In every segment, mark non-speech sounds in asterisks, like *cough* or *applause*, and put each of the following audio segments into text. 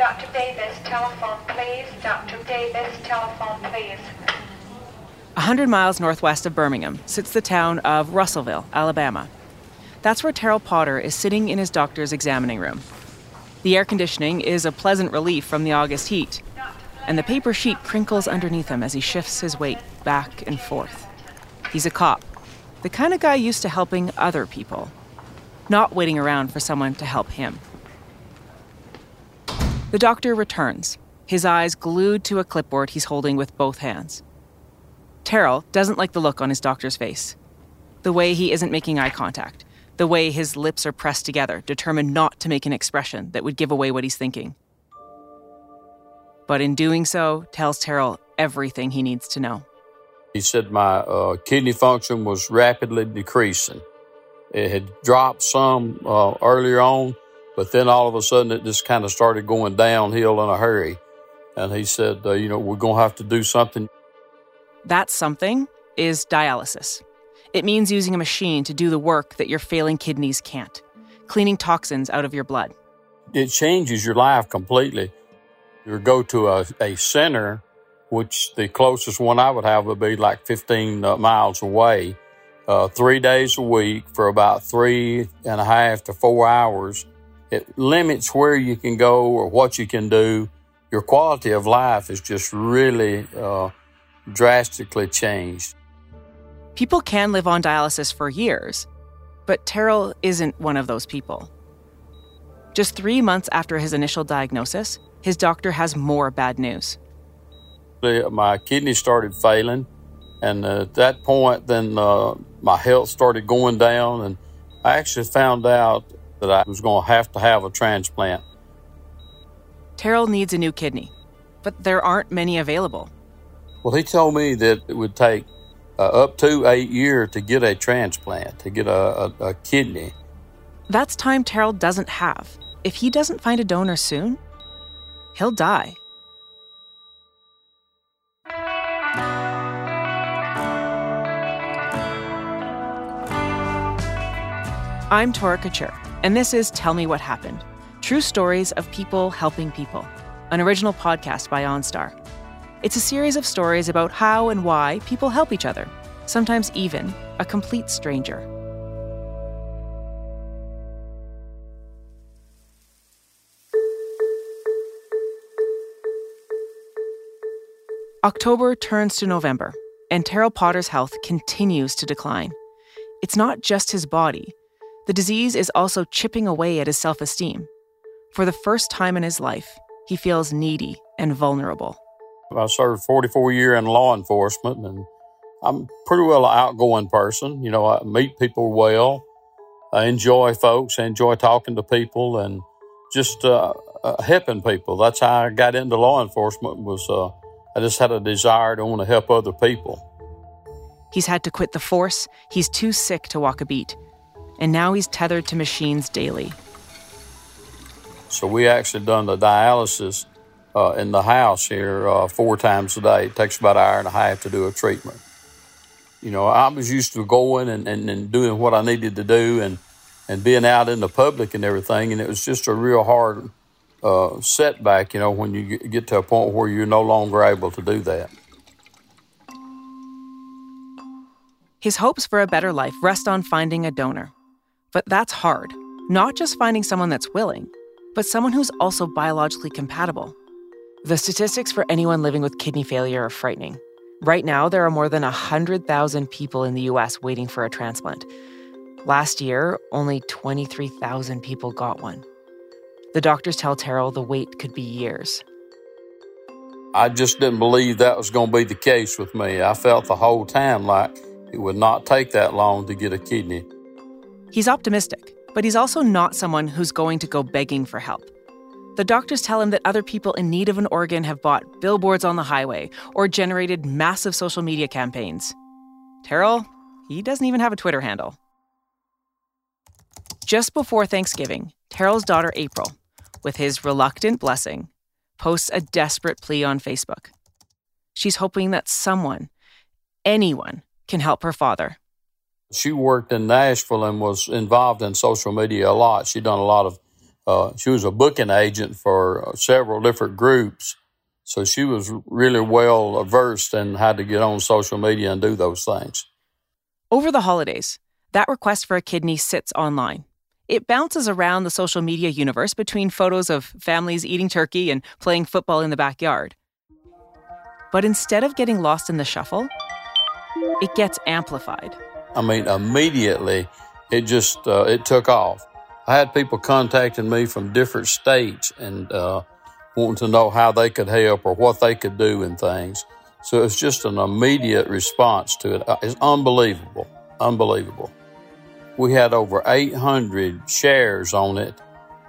Dr. Davis, telephone, please. Dr. Davis, telephone, please. A hundred miles northwest of Birmingham sits the town of Russellville, Alabama. That's where Terrell Potter is sitting in his doctor's examining room. The air conditioning is a pleasant relief from the August heat, and the paper sheet crinkles underneath him as he shifts his weight back and forth. He's a cop, the kind of guy used to helping other people, not waiting around for someone to help him. The doctor returns, his eyes glued to a clipboard he's holding with both hands. Terrell doesn't like the look on his doctor's face. The way he isn't making eye contact, the way his lips are pressed together, determined not to make an expression that would give away what he's thinking. But in doing so, tells Terrell everything he needs to know. He said my uh, kidney function was rapidly decreasing. It had dropped some uh, earlier on, but then all of a sudden it just kind of started going downhill in a hurry. And he said, uh, you know, we're going to have to do something. That something is dialysis. It means using a machine to do the work that your failing kidneys can't, cleaning toxins out of your blood. It changes your life completely. You go to a, a center which the closest one I would have would be like 15 uh, miles away, uh, three days a week for about three and a half to four hours. It limits where you can go or what you can do. Your quality of life is just really uh, drastically changed. People can live on dialysis for years, but Terrell isn't one of those people. Just three months after his initial diagnosis, his doctor has more bad news my kidneys started failing. And at that point, then uh, my health started going down. And I actually found out that I was going to have to have a transplant. Terrell needs a new kidney, but there aren't many available. Well, he told me that it would take uh, up to eight years to get a transplant, to get a, a, a kidney. That's time Terrell doesn't have. If he doesn't find a donor soon, he'll die. I'm Torah Kachur, and this is Tell Me What Happened True Stories of People Helping People, an original podcast by OnStar. It's a series of stories about how and why people help each other, sometimes even a complete stranger. October turns to November, and Terrell Potter's health continues to decline. It's not just his body, the disease is also chipping away at his self esteem. For the first time in his life, he feels needy and vulnerable. I served 44 years in law enforcement, and I'm pretty well an outgoing person. You know, I meet people well. I enjoy folks. I enjoy talking to people and just uh, uh, helping people. That's how I got into law enforcement. Was uh, I just had a desire to want to help other people. He's had to quit the force. He's too sick to walk a beat and now he's tethered to machines daily. So we actually done the dialysis uh, in the house here uh, four times a day. It takes about an hour and a half to do a treatment. You know, I was used to going and, and, and doing what I needed to do and, and being out in the public and everything, and it was just a real hard uh, setback, you know, when you get to a point where you're no longer able to do that. His hopes for a better life rest on finding a donor. But that's hard. Not just finding someone that's willing, but someone who's also biologically compatible. The statistics for anyone living with kidney failure are frightening. Right now, there are more than 100,000 people in the US waiting for a transplant. Last year, only 23,000 people got one. The doctors tell Terrell the wait could be years. I just didn't believe that was going to be the case with me. I felt the whole time like it would not take that long to get a kidney. He's optimistic, but he's also not someone who's going to go begging for help. The doctors tell him that other people in need of an organ have bought billboards on the highway or generated massive social media campaigns. Terrell, he doesn't even have a Twitter handle. Just before Thanksgiving, Terrell's daughter April, with his reluctant blessing, posts a desperate plea on Facebook. She's hoping that someone, anyone, can help her father. She worked in Nashville and was involved in social media a lot. She'd done a lot of uh, she was a booking agent for uh, several different groups. So she was really well versed in how to get on social media and do those things. Over the holidays, that request for a kidney sits online. It bounces around the social media universe between photos of families eating turkey and playing football in the backyard. But instead of getting lost in the shuffle, it gets amplified. I mean, immediately it just uh, it took off. I had people contacting me from different states and uh, wanting to know how they could help or what they could do and things. So it's just an immediate response to it. Uh, it's unbelievable, unbelievable. We had over 800 shares on it.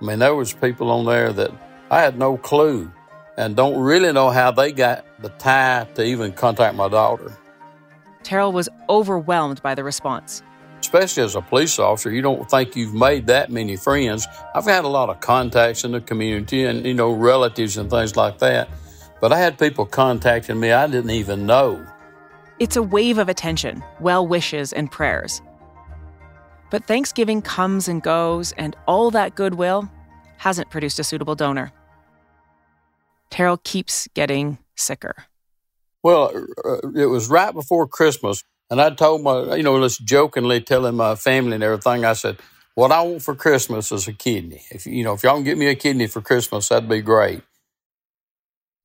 I mean, there was people on there that I had no clue and don't really know how they got the tie to even contact my daughter. Terrell was overwhelmed by the response. Especially as a police officer, you don't think you've made that many friends. I've had a lot of contacts in the community and, you know, relatives and things like that. But I had people contacting me I didn't even know. It's a wave of attention, well wishes, and prayers. But Thanksgiving comes and goes, and all that goodwill hasn't produced a suitable donor. Terrell keeps getting sicker. Well, uh, it was right before Christmas, and I told my, you know, just jokingly telling my family and everything, I said, what I want for Christmas is a kidney. If you know, if y'all can get me a kidney for Christmas, that'd be great.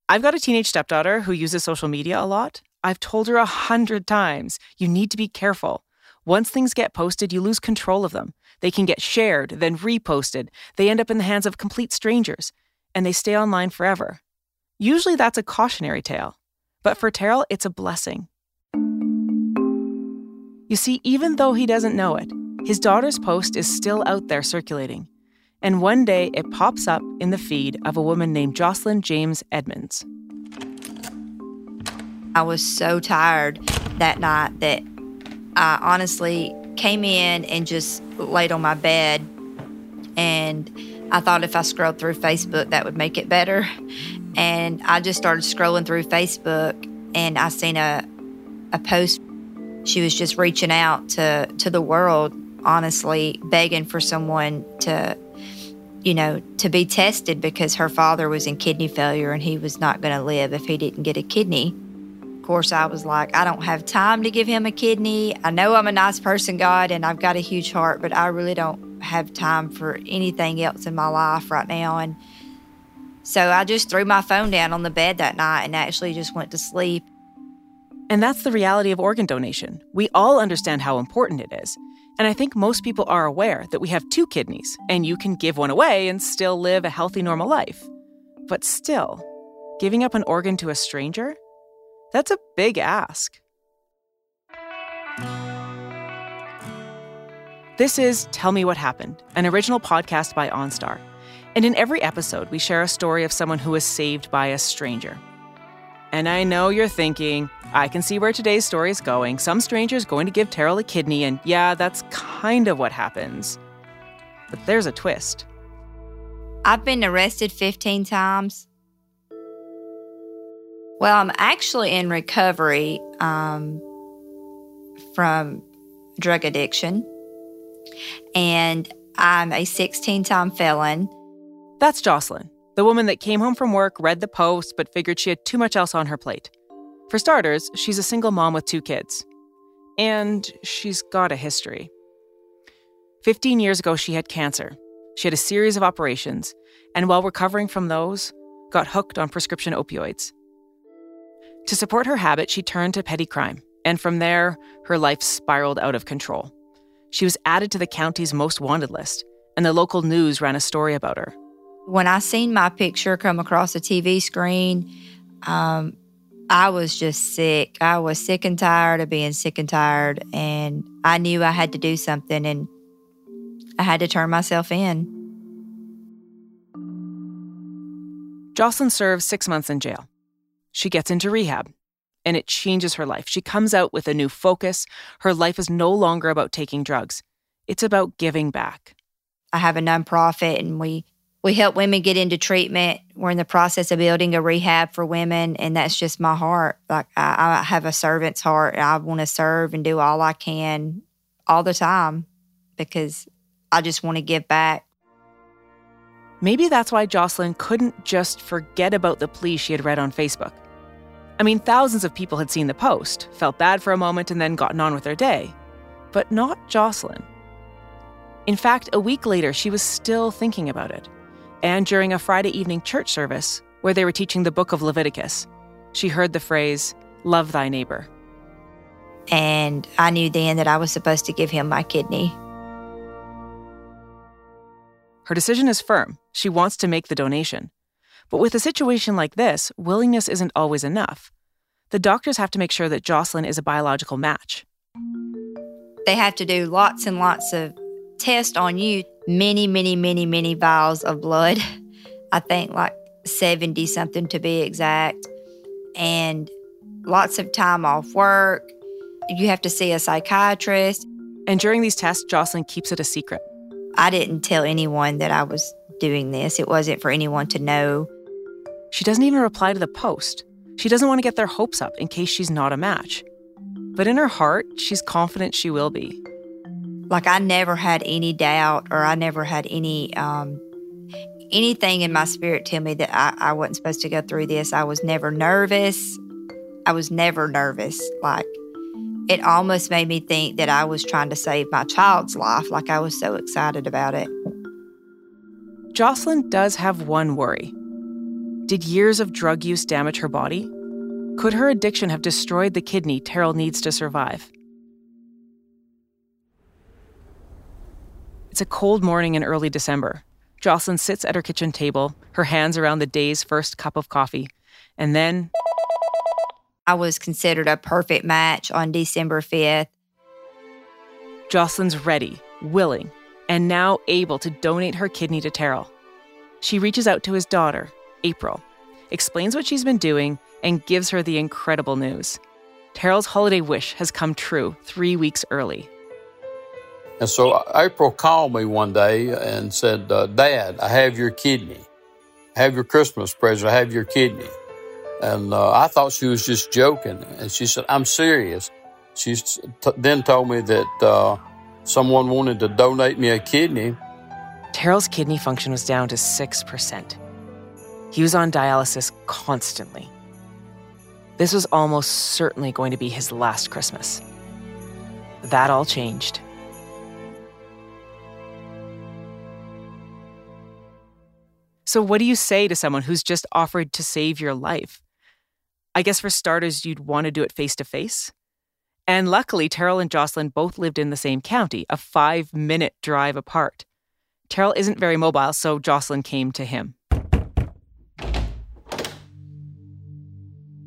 I've got a teenage stepdaughter who uses social media a lot. I've told her a hundred times, you need to be careful. Once things get posted, you lose control of them. They can get shared, then reposted. They end up in the hands of complete strangers, and they stay online forever. Usually that's a cautionary tale. But for Terrell, it's a blessing. You see, even though he doesn't know it, his daughter's post is still out there circulating. And one day it pops up in the feed of a woman named Jocelyn James Edmonds. I was so tired that night that I honestly came in and just laid on my bed. And I thought if I scrolled through Facebook, that would make it better. And I just started scrolling through Facebook and I seen a, a post. She was just reaching out to, to the world, honestly, begging for someone to, you know, to be tested because her father was in kidney failure and he was not going to live if he didn't get a kidney. Of course, I was like, I don't have time to give him a kidney. I know I'm a nice person, God, and I've got a huge heart, but I really don't have time for anything else in my life right now. And so I just threw my phone down on the bed that night and actually just went to sleep. And that's the reality of organ donation. We all understand how important it is. And I think most people are aware that we have two kidneys and you can give one away and still live a healthy, normal life. But still, giving up an organ to a stranger? That's a big ask. This is Tell Me What Happened, an original podcast by OnStar. And in every episode, we share a story of someone who was saved by a stranger. And I know you're thinking, I can see where today's story is going. Some stranger's going to give Terrell a kidney, and yeah, that's kind of what happens. But there's a twist. I've been arrested 15 times. Well, I'm actually in recovery um, from drug addiction, and I'm a 16 time felon. That's Jocelyn, the woman that came home from work, read the post, but figured she had too much else on her plate. For starters, she's a single mom with two kids. And she's got a history. 15 years ago, she had cancer. She had a series of operations, and while recovering from those, got hooked on prescription opioids. To support her habit, she turned to petty crime, and from there, her life spiraled out of control. She was added to the county's most wanted list, and the local news ran a story about her. When I seen my picture come across the TV screen, um, I was just sick. I was sick and tired of being sick and tired, and I knew I had to do something, and I had to turn myself in. Jocelyn serves six months in jail. She gets into rehab, and it changes her life. She comes out with a new focus. Her life is no longer about taking drugs, it's about giving back. I have a nonprofit, and we we help women get into treatment. We're in the process of building a rehab for women, and that's just my heart. Like I, I have a servant's heart. I want to serve and do all I can all the time because I just want to give back. Maybe that's why Jocelyn couldn't just forget about the plea she had read on Facebook. I mean, thousands of people had seen the post, felt bad for a moment, and then gotten on with their day. But not Jocelyn. In fact, a week later, she was still thinking about it. And during a Friday evening church service, where they were teaching the book of Leviticus, she heard the phrase, Love thy neighbor. And I knew then that I was supposed to give him my kidney. Her decision is firm. She wants to make the donation. But with a situation like this, willingness isn't always enough. The doctors have to make sure that Jocelyn is a biological match. They have to do lots and lots of tests on you, many, many, many, many vials of blood. I think like 70 something to be exact. And lots of time off work. You have to see a psychiatrist. And during these tests, Jocelyn keeps it a secret. I didn't tell anyone that I was doing this. It wasn't for anyone to know. She doesn't even reply to the post. She doesn't want to get their hopes up in case she's not a match. But in her heart, she's confident she will be. Like I never had any doubt or I never had any um, anything in my spirit tell me that I, I wasn't supposed to go through this. I was never nervous. I was never nervous. Like it almost made me think that I was trying to save my child's life. Like I was so excited about it. Jocelyn does have one worry. Did years of drug use damage her body? Could her addiction have destroyed the kidney Terrell needs to survive? It's a cold morning in early December. Jocelyn sits at her kitchen table, her hands around the day's first cup of coffee, and then. I was considered a perfect match on December 5th. Jocelyn's ready, willing, and now able to donate her kidney to Terrell. She reaches out to his daughter, April, explains what she's been doing, and gives her the incredible news. Terrell's holiday wish has come true three weeks early. And so April called me one day and said, uh, Dad, I have your kidney. I have your Christmas present. I have your kidney. And uh, I thought she was just joking. And she said, I'm serious. She t- then told me that uh, someone wanted to donate me a kidney. Terrell's kidney function was down to 6%. He was on dialysis constantly. This was almost certainly going to be his last Christmas. That all changed. So, what do you say to someone who's just offered to save your life? I guess for starters, you'd want to do it face to face. And luckily, Terrell and Jocelyn both lived in the same county, a five minute drive apart. Terrell isn't very mobile, so Jocelyn came to him.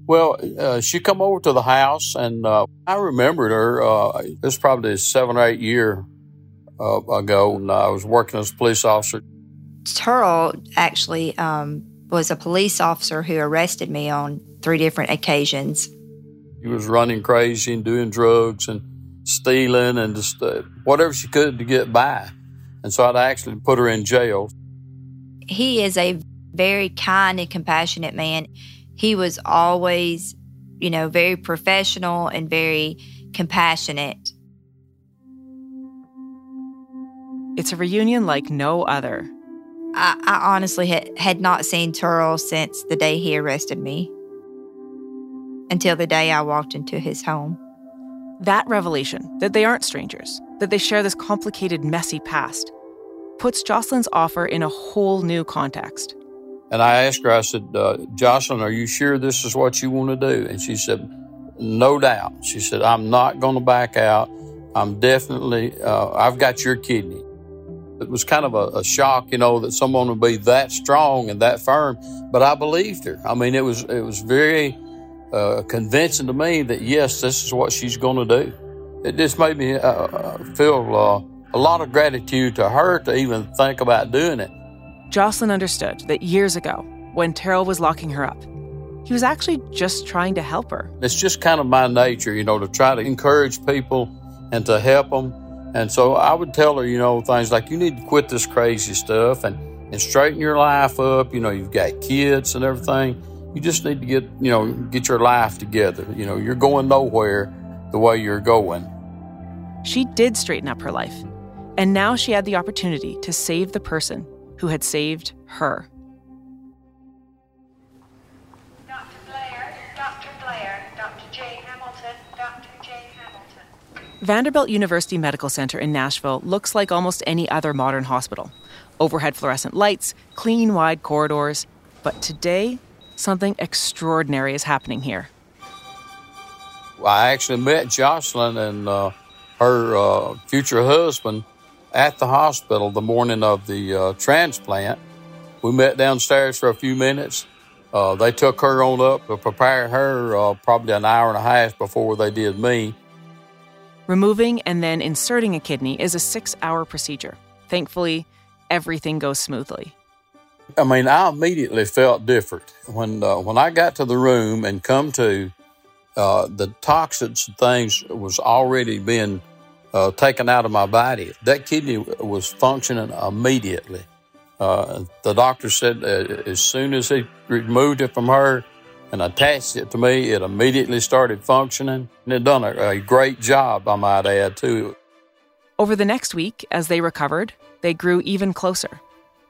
Well, uh, she come over to the house, and uh, I remembered her. Uh, it was probably seven or eight year uh, ago, and I was working as a police officer. Terrell actually um, was a police officer who arrested me on three different occasions. He was running crazy and doing drugs and stealing and just uh, whatever she could to get by. And so I'd actually put her in jail. He is a very kind and compassionate man. He was always, you know, very professional and very compassionate. It's a reunion like no other. I, I honestly had, had not seen Turl since the day he arrested me until the day I walked into his home. That revelation that they aren't strangers, that they share this complicated, messy past, puts Jocelyn's offer in a whole new context. And I asked her, I said, uh, Jocelyn, are you sure this is what you want to do? And she said, No doubt. She said, I'm not going to back out. I'm definitely, uh, I've got your kidney. It was kind of a, a, shock, you know, that someone would be that strong and that firm. But I believed her. I mean, it was it was very uh, convincing to me that yes, this is what she's going to do. It just made me uh, uh, feel uh, a lot of gratitude to her to even think about doing it. Jocelyn understood that years ago, when Terrell was locking her up, he was actually just trying to help her. It's just kind of my nature, you know, to try to encourage people and to help them and so I would tell her, you know, things like you need to quit this crazy stuff and, and straighten your life up. You know, you've got kids and everything. You just need to get, you know, get your life together. You know, you're going nowhere the way you're going. She did straighten up her life. And now she had the opportunity to save the person who had saved her. Vanderbilt University Medical Center in Nashville looks like almost any other modern hospital overhead fluorescent lights, clean, wide corridors. But today, something extraordinary is happening here. I actually met Jocelyn and uh, her uh, future husband at the hospital the morning of the uh, transplant. We met downstairs for a few minutes. Uh, they took her on up to prepare her uh, probably an hour and a half before they did me. Removing and then inserting a kidney is a six hour procedure. Thankfully, everything goes smoothly. I mean, I immediately felt different when uh, when I got to the room and come to uh, the toxins and things was already being uh, taken out of my body. That kidney was functioning immediately. Uh, the doctor said uh, as soon as he removed it from her and attached it to me, it immediately started functioning. And it done a, a great job, I might add, too. Over the next week, as they recovered, they grew even closer.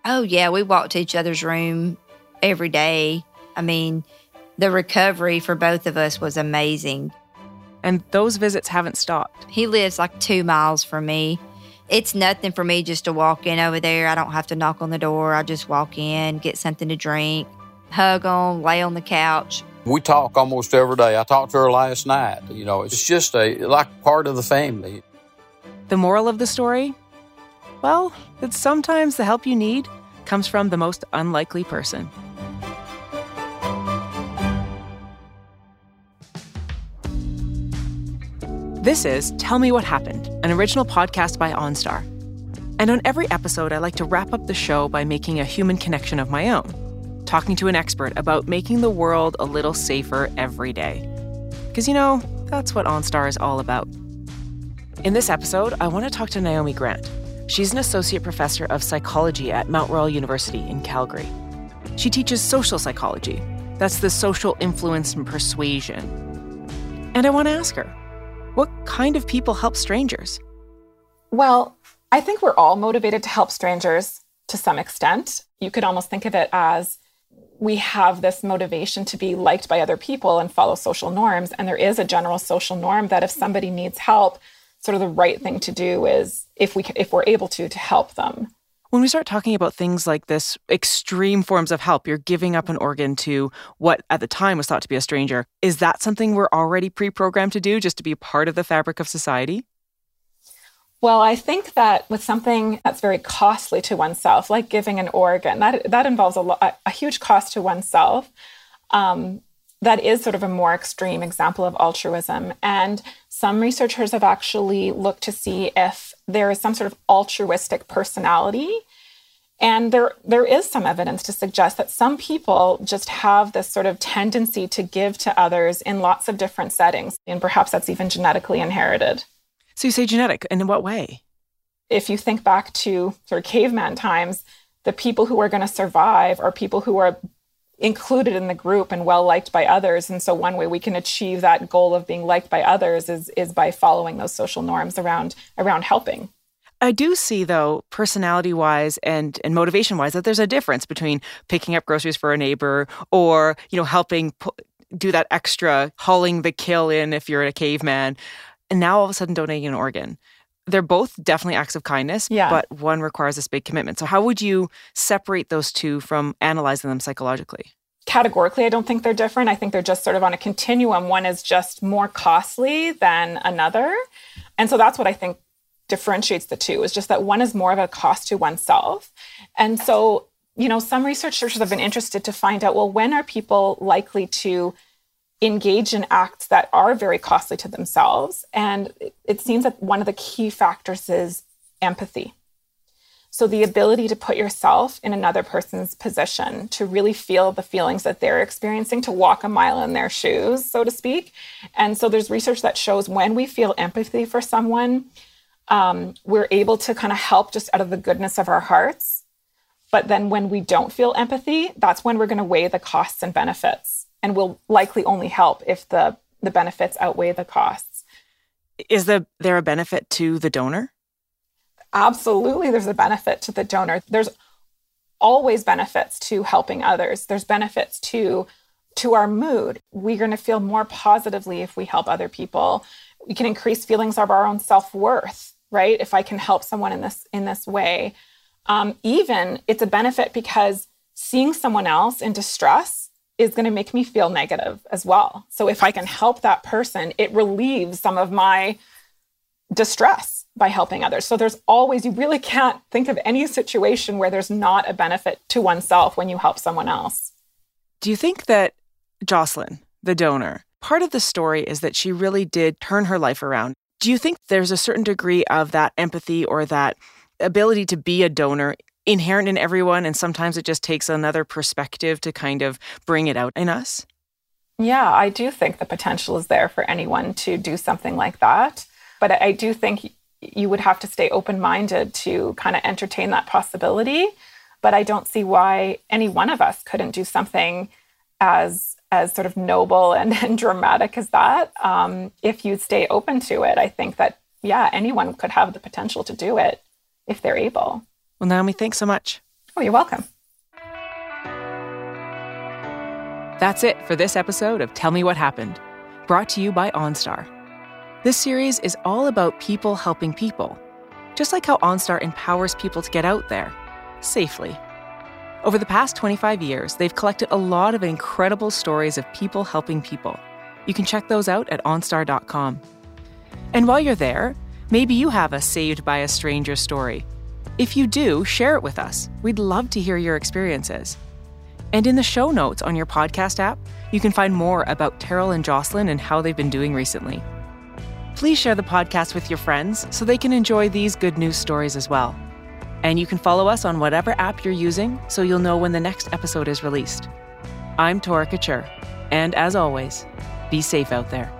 Oh, yeah, we walked to each other's room every day. I mean, the recovery for both of us was amazing. And those visits haven't stopped. He lives like two miles from me. It's nothing for me just to walk in over there. I don't have to knock on the door. I just walk in, get something to drink, hug on, lay on the couch. We talk almost every day. I talked to her last night. You know, it's just a like part of the family. The moral of the story? Well, that sometimes the help you need comes from the most unlikely person. This is Tell Me What Happened, an original podcast by OnStar. And on every episode, I like to wrap up the show by making a human connection of my own, talking to an expert about making the world a little safer every day. Because, you know, that's what OnStar is all about. In this episode, I want to talk to Naomi Grant. She's an associate professor of psychology at Mount Royal University in Calgary. She teaches social psychology. That's the social influence and persuasion. And I want to ask her what kind of people help strangers? Well, I think we're all motivated to help strangers to some extent. You could almost think of it as we have this motivation to be liked by other people and follow social norms. And there is a general social norm that if somebody needs help, sort of the right thing to do is if we if we're able to to help them. When we start talking about things like this, extreme forms of help, you're giving up an organ to what at the time was thought to be a stranger. Is that something we're already pre programmed to do just to be part of the fabric of society? Well, I think that with something that's very costly to oneself, like giving an organ, that, that involves a, lo- a huge cost to oneself. Um, that is sort of a more extreme example of altruism. And some researchers have actually looked to see if there is some sort of altruistic personality. And there, there is some evidence to suggest that some people just have this sort of tendency to give to others in lots of different settings. And perhaps that's even genetically inherited. So you say genetic, and in what way? If you think back to sort of caveman times, the people who are going to survive are people who are included in the group and well liked by others. And so one way we can achieve that goal of being liked by others is is by following those social norms around around helping. I do see though, personality wise and, and motivation wise, that there's a difference between picking up groceries for a neighbor or, you know, helping pu- do that extra hauling the kill in if you're a caveman. And now all of a sudden donating an organ. They're both definitely acts of kindness, Yeah. but one requires this big commitment. So how would you separate those two from analyzing them psychologically? Categorically, I don't think they're different. I think they're just sort of on a continuum. One is just more costly than another. And so that's what I think differentiates the two is just that one is more of a cost to oneself. And so, you know, some researchers have been interested to find out well, when are people likely to engage in acts that are very costly to themselves? And it, seems that one of the key factors is empathy. So, the ability to put yourself in another person's position, to really feel the feelings that they're experiencing, to walk a mile in their shoes, so to speak. And so, there's research that shows when we feel empathy for someone, um, we're able to kind of help just out of the goodness of our hearts. But then when we don't feel empathy, that's when we're going to weigh the costs and benefits. And we'll likely only help if the, the benefits outweigh the costs. Is the, there a benefit to the donor? Absolutely, there's a benefit to the donor. There's always benefits to helping others. There's benefits to to our mood. We're going to feel more positively if we help other people. We can increase feelings of our own self-worth, right? If I can help someone in this in this way. Um, even it's a benefit because seeing someone else in distress is going to make me feel negative as well. So if I can help that person, it relieves some of my distress by helping others. So there's always, you really can't think of any situation where there's not a benefit to oneself when you help someone else. Do you think that Jocelyn, the donor, part of the story is that she really did turn her life around? Do you think there's a certain degree of that empathy or that ability to be a donor inherent in everyone and sometimes it just takes another perspective to kind of bring it out in us? Yeah, I do think the potential is there for anyone to do something like that. But I do think you would have to stay open minded to kind of entertain that possibility. But I don't see why any one of us couldn't do something as as sort of noble *laughs* and, and dramatic as that. Um, if you stay open to it, I think that yeah, anyone could have the potential to do it if they're able. Well, Naomi, thanks so much. Oh, you're welcome. That's it for this episode of Tell Me What Happened, brought to you by OnStar. This series is all about people helping people, just like how OnStar empowers people to get out there safely. Over the past 25 years, they've collected a lot of incredible stories of people helping people. You can check those out at OnStar.com. And while you're there, maybe you have a saved by a stranger story. If you do, share it with us. We'd love to hear your experiences. And in the show notes on your podcast app, you can find more about Terrell and Jocelyn and how they've been doing recently. Please share the podcast with your friends so they can enjoy these good news stories as well. And you can follow us on whatever app you're using so you'll know when the next episode is released. I'm Torah Kachur, and as always, be safe out there.